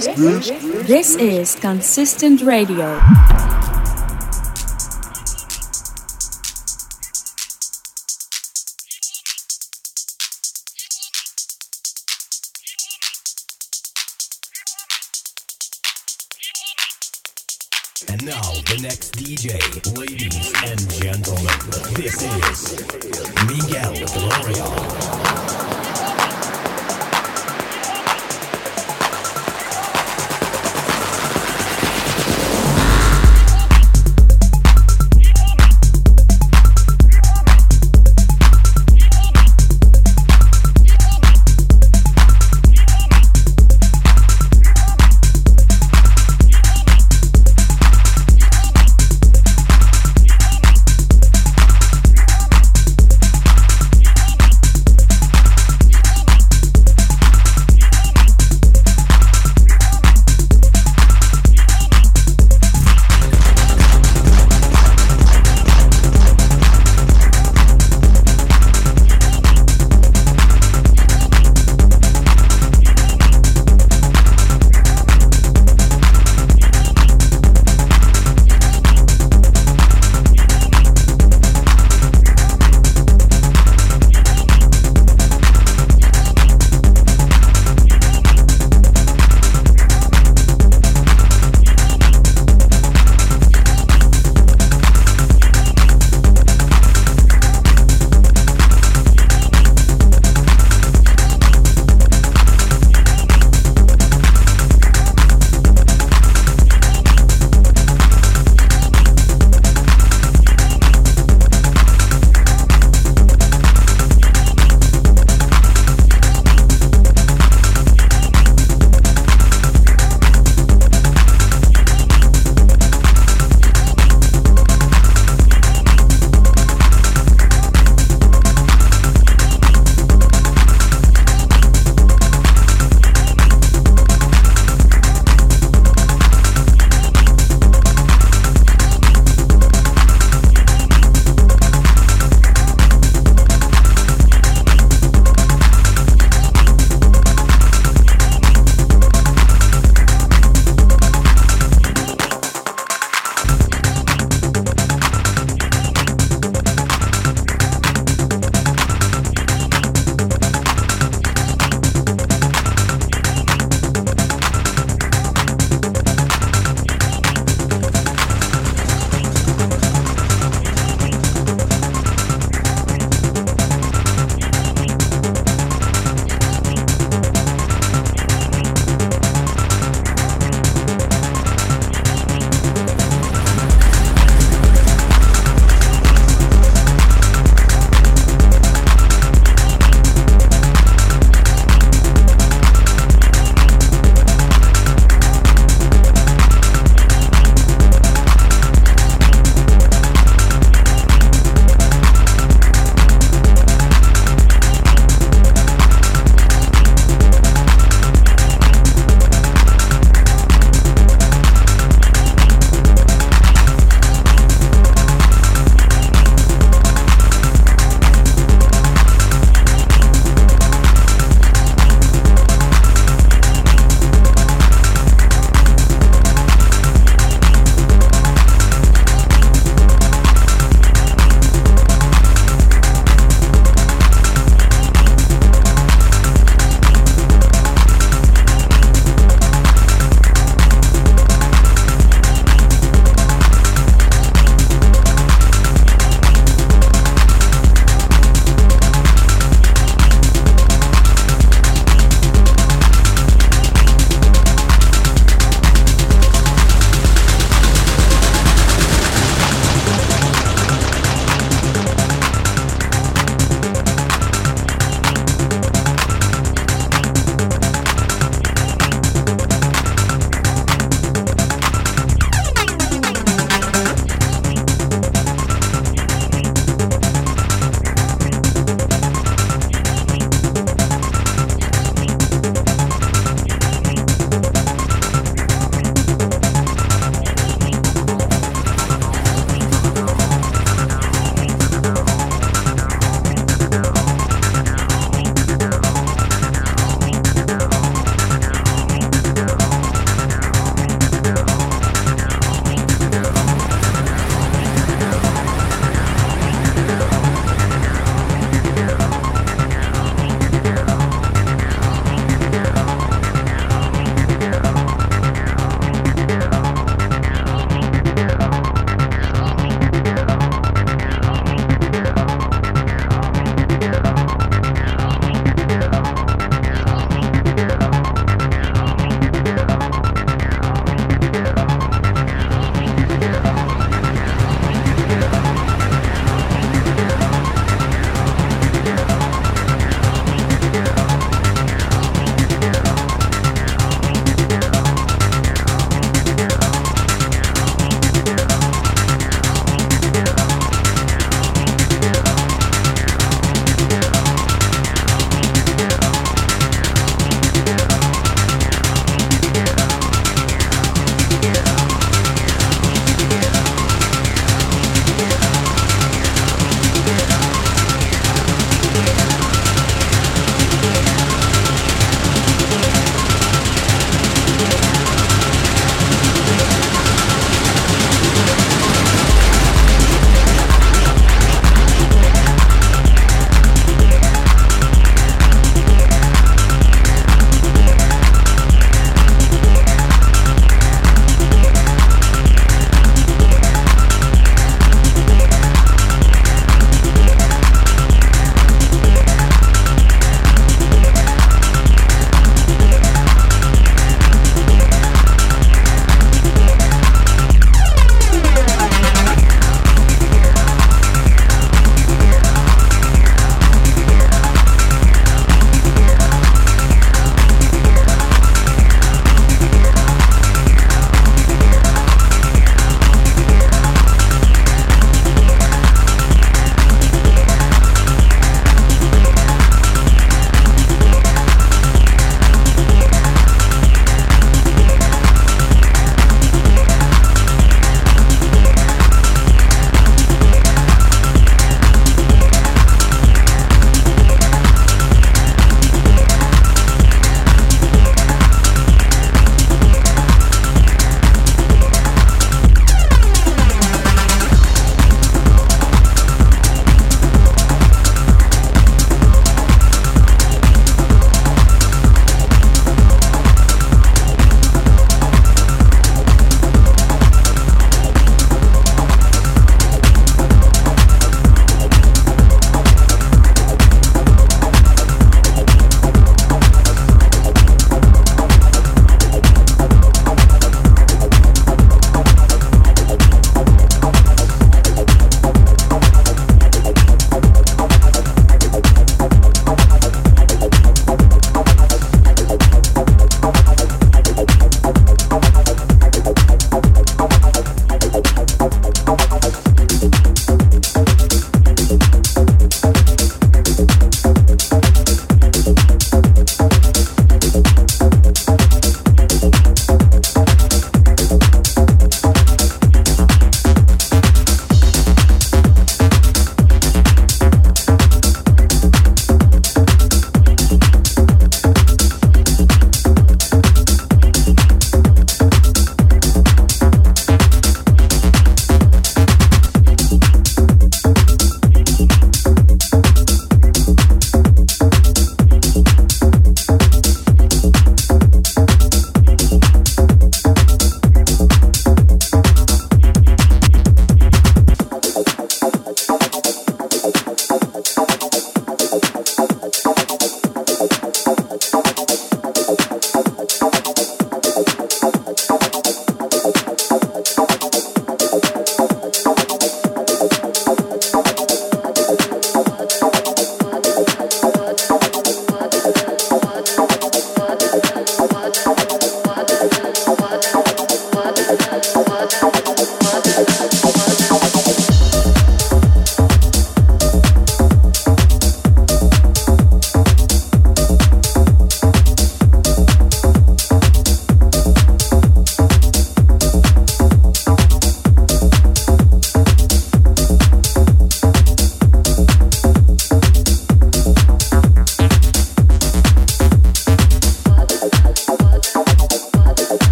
this, this, this, is Consistent Radio.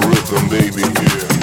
rhythm, baby, yeah.